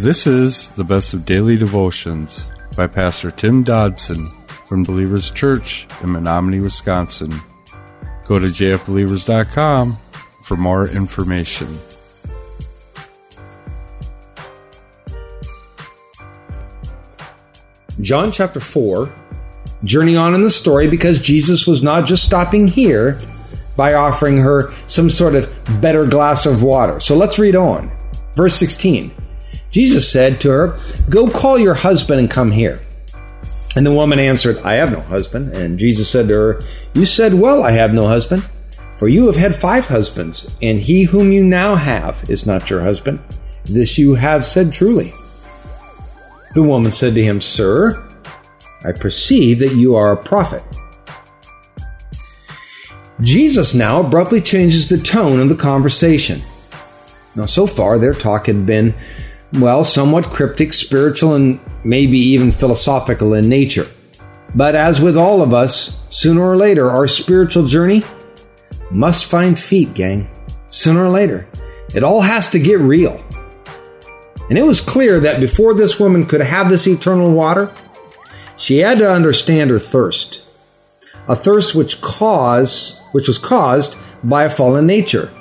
This is the best of daily devotions by Pastor Tim Dodson from Believers Church in Menominee, Wisconsin. Go to jfbelievers.com for more information. John chapter 4, journey on in the story because Jesus was not just stopping here by offering her some sort of better glass of water. So let's read on. Verse 16 Jesus said to her, Go call your husband and come here. And the woman answered, I have no husband. And Jesus said to her, You said, Well, I have no husband. For you have had five husbands, and he whom you now have is not your husband. This you have said truly. The woman said to him, Sir, I perceive that you are a prophet. Jesus now abruptly changes the tone of the conversation. Now, so far, their talk had been, well, somewhat cryptic, spiritual, and maybe even philosophical in nature. But as with all of us, sooner or later, our spiritual journey must find feet, gang. Sooner or later. It all has to get real. And it was clear that before this woman could have this eternal water, she had to understand her thirst. A thirst which cause, which was caused by a fallen nature.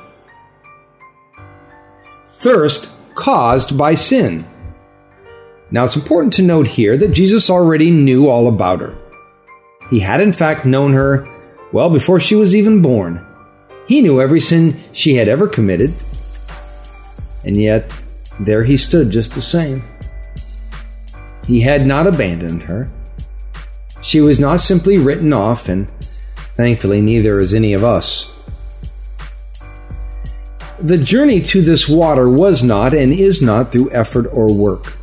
Thirst caused by sin. Now it's important to note here that Jesus already knew all about her. He had in fact known her well before she was even born. He knew every sin she had ever committed. And yet, there he stood just the same. He had not abandoned her. She was not simply written off, and thankfully, neither is any of us. The journey to this water was not and is not through effort or work.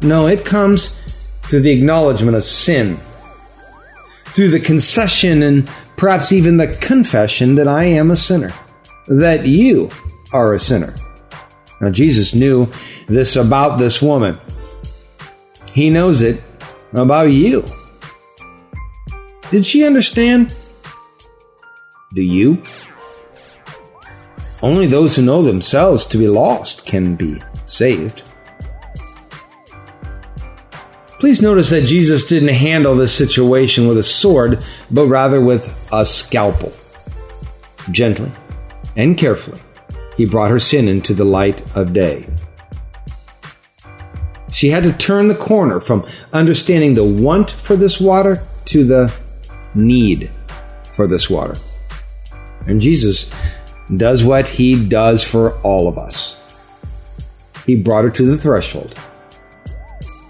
No, it comes through the acknowledgement of sin, through the concession and perhaps even the confession that I am a sinner, that you are a sinner. Now, Jesus knew this about this woman. He knows it about you. Did she understand? Do you? Only those who know themselves to be lost can be saved. Please notice that Jesus didn't handle this situation with a sword, but rather with a scalpel. Gently and carefully, he brought her sin into the light of day. She had to turn the corner from understanding the want for this water to the need for this water. And Jesus does what he does for all of us. He brought her to the threshold.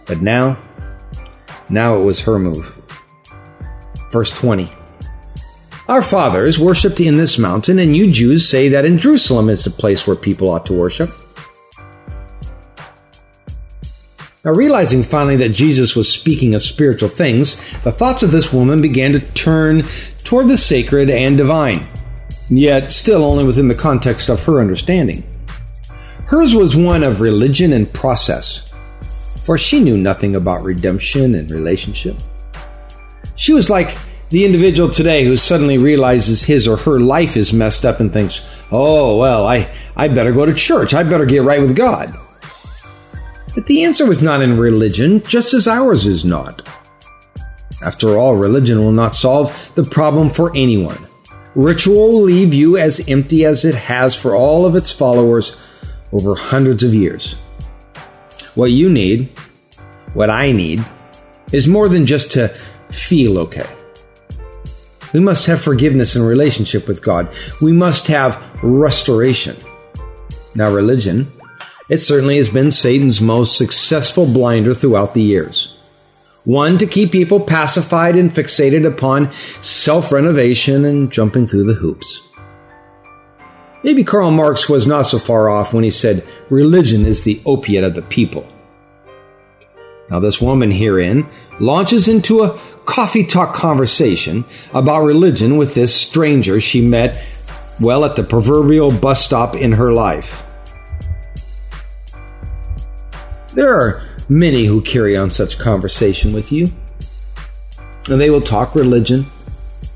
But now, now it was her move. Verse 20. Our fathers worshipped in this mountain, and you Jews say that in Jerusalem is the place where people ought to worship. Now, realizing finally that Jesus was speaking of spiritual things, the thoughts of this woman began to turn toward the sacred and divine yet still only within the context of her understanding. Hers was one of religion and process, for she knew nothing about redemption and relationship. She was like the individual today who suddenly realizes his or her life is messed up and thinks, oh, well, I, I better go to church. I better get right with God. But the answer was not in religion, just as ours is not. After all, religion will not solve the problem for anyone. Ritual will leave you as empty as it has for all of its followers over hundreds of years. What you need, what I need, is more than just to feel okay. We must have forgiveness and relationship with God. We must have restoration. Now, religion, it certainly has been Satan's most successful blinder throughout the years. One, to keep people pacified and fixated upon self renovation and jumping through the hoops. Maybe Karl Marx was not so far off when he said, religion is the opiate of the people. Now, this woman herein launches into a coffee talk conversation about religion with this stranger she met, well, at the proverbial bus stop in her life. There are many who carry on such conversation with you. And they will talk religion,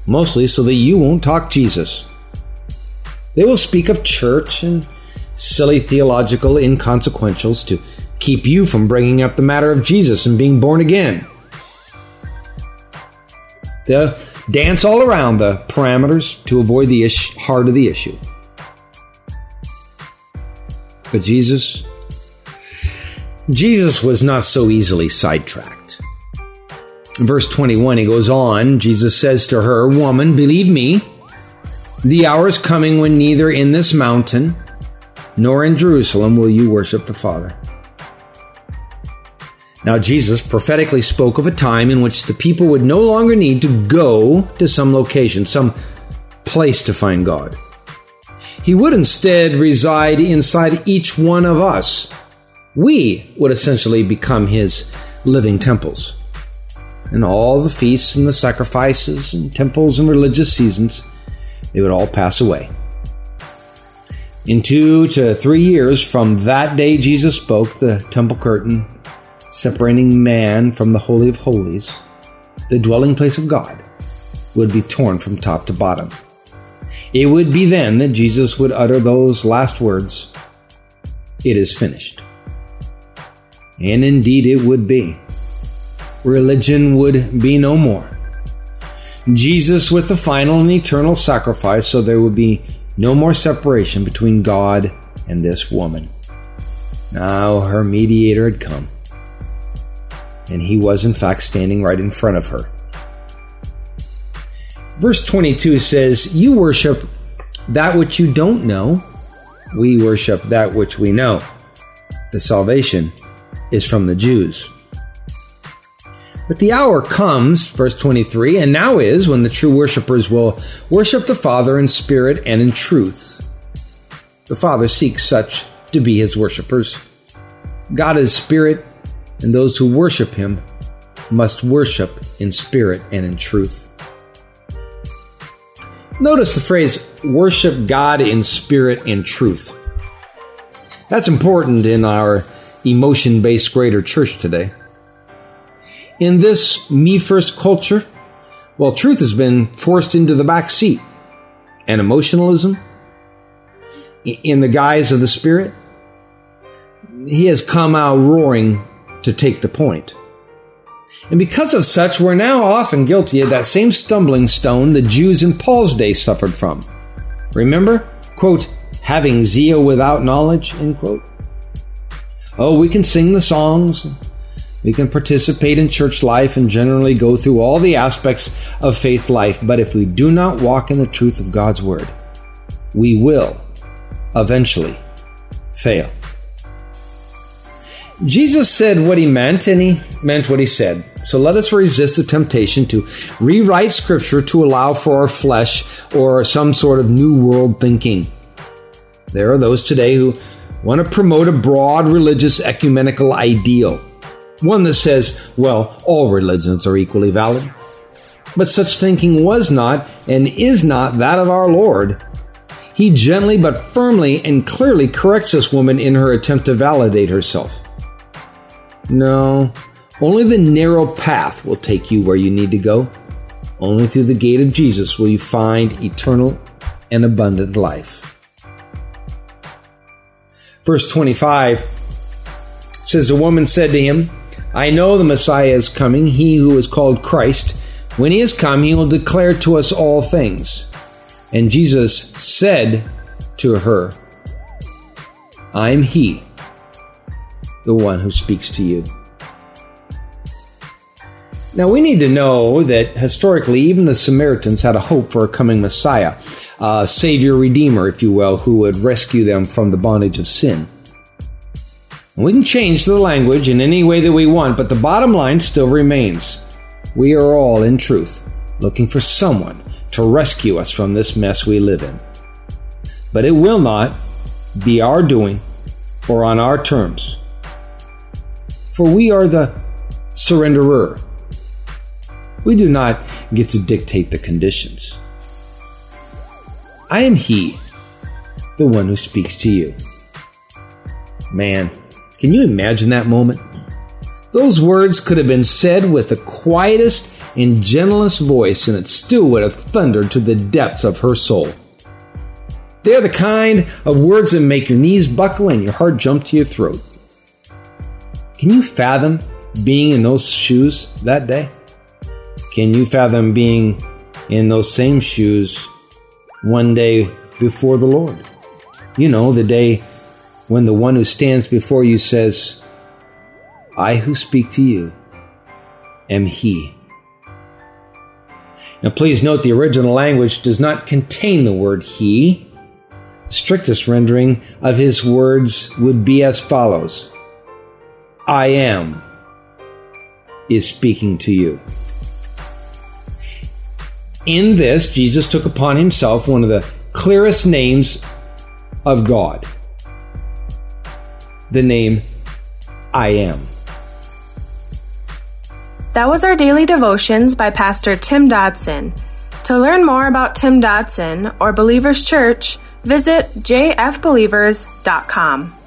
mostly so that you won't talk Jesus. They will speak of church and silly theological inconsequentials to keep you from bringing up the matter of Jesus and being born again. They'll dance all around the parameters to avoid the ish- heart of the issue. But Jesus, Jesus was not so easily sidetracked. Verse 21, he goes on, Jesus says to her, Woman, believe me, the hour is coming when neither in this mountain nor in Jerusalem will you worship the Father. Now, Jesus prophetically spoke of a time in which the people would no longer need to go to some location, some place to find God. He would instead reside inside each one of us. We would essentially become His living temples. And all the feasts and the sacrifices and temples and religious seasons, they would all pass away. In two to three years from that day Jesus spoke, the temple curtain separating man from the Holy of Holies, the dwelling place of God, would be torn from top to bottom. It would be then that Jesus would utter those last words It is finished. And indeed it would be. Religion would be no more. Jesus with the final and eternal sacrifice, so there would be no more separation between God and this woman. Now her mediator had come and he was in fact standing right in front of her. Verse 22 says, You worship that which you don't know, we worship that which we know. The salvation is from the Jews. But the hour comes, verse 23, and now is when the true worshippers will worship the Father in spirit and in truth. The Father seeks such to be his worshippers. God is spirit, and those who worship him must worship in spirit and in truth. Notice the phrase worship God in spirit and truth. That's important in our emotion based greater church today. In this me first culture, well, truth has been forced into the back seat, and emotionalism, in the guise of the Spirit, he has come out roaring to take the point. And because of such, we're now often guilty of that same stumbling stone the Jews in Paul's day suffered from. Remember? Quote, having zeal without knowledge, end quote. Oh, we can sing the songs, we can participate in church life and generally go through all the aspects of faith life, but if we do not walk in the truth of God's Word, we will eventually fail. Jesus said what he meant, and he meant what he said. So let us resist the temptation to rewrite Scripture to allow for our flesh or some sort of new world thinking. There are those today who want to promote a broad religious ecumenical ideal, one that says, well, all religions are equally valid. But such thinking was not and is not that of our Lord. He gently but firmly and clearly corrects this woman in her attempt to validate herself. No, only the narrow path will take you where you need to go. Only through the gate of Jesus will you find eternal and abundant life. Verse 25 says, The woman said to him, I know the Messiah is coming, he who is called Christ. When he is come, he will declare to us all things. And Jesus said to her, I am he the one who speaks to you. Now, we need to know that historically, even the Samaritans had a hope for a coming Messiah, a Savior Redeemer, if you will, who would rescue them from the bondage of sin. We can change the language in any way that we want, but the bottom line still remains. We are all, in truth, looking for someone to rescue us from this mess we live in. But it will not be our doing or on our terms for we are the surrenderer. We do not get to dictate the conditions. I am He, the one who speaks to you. Man, can you imagine that moment? Those words could have been said with the quietest and gentlest voice, and it still would have thundered to the depths of her soul. They are the kind of words that make your knees buckle and your heart jump to your throat. Can you fathom being in those shoes that day? Can you fathom being in those same shoes one day before the Lord? You know, the day when the one who stands before you says, I who speak to you am He. Now, please note the original language does not contain the word He. The strictest rendering of His words would be as follows I am is speaking to you. In this, Jesus took upon himself one of the clearest names of God the name I am. That was our daily devotions by Pastor Tim Dodson. To learn more about Tim Dodson or Believers Church, visit jfbelievers.com.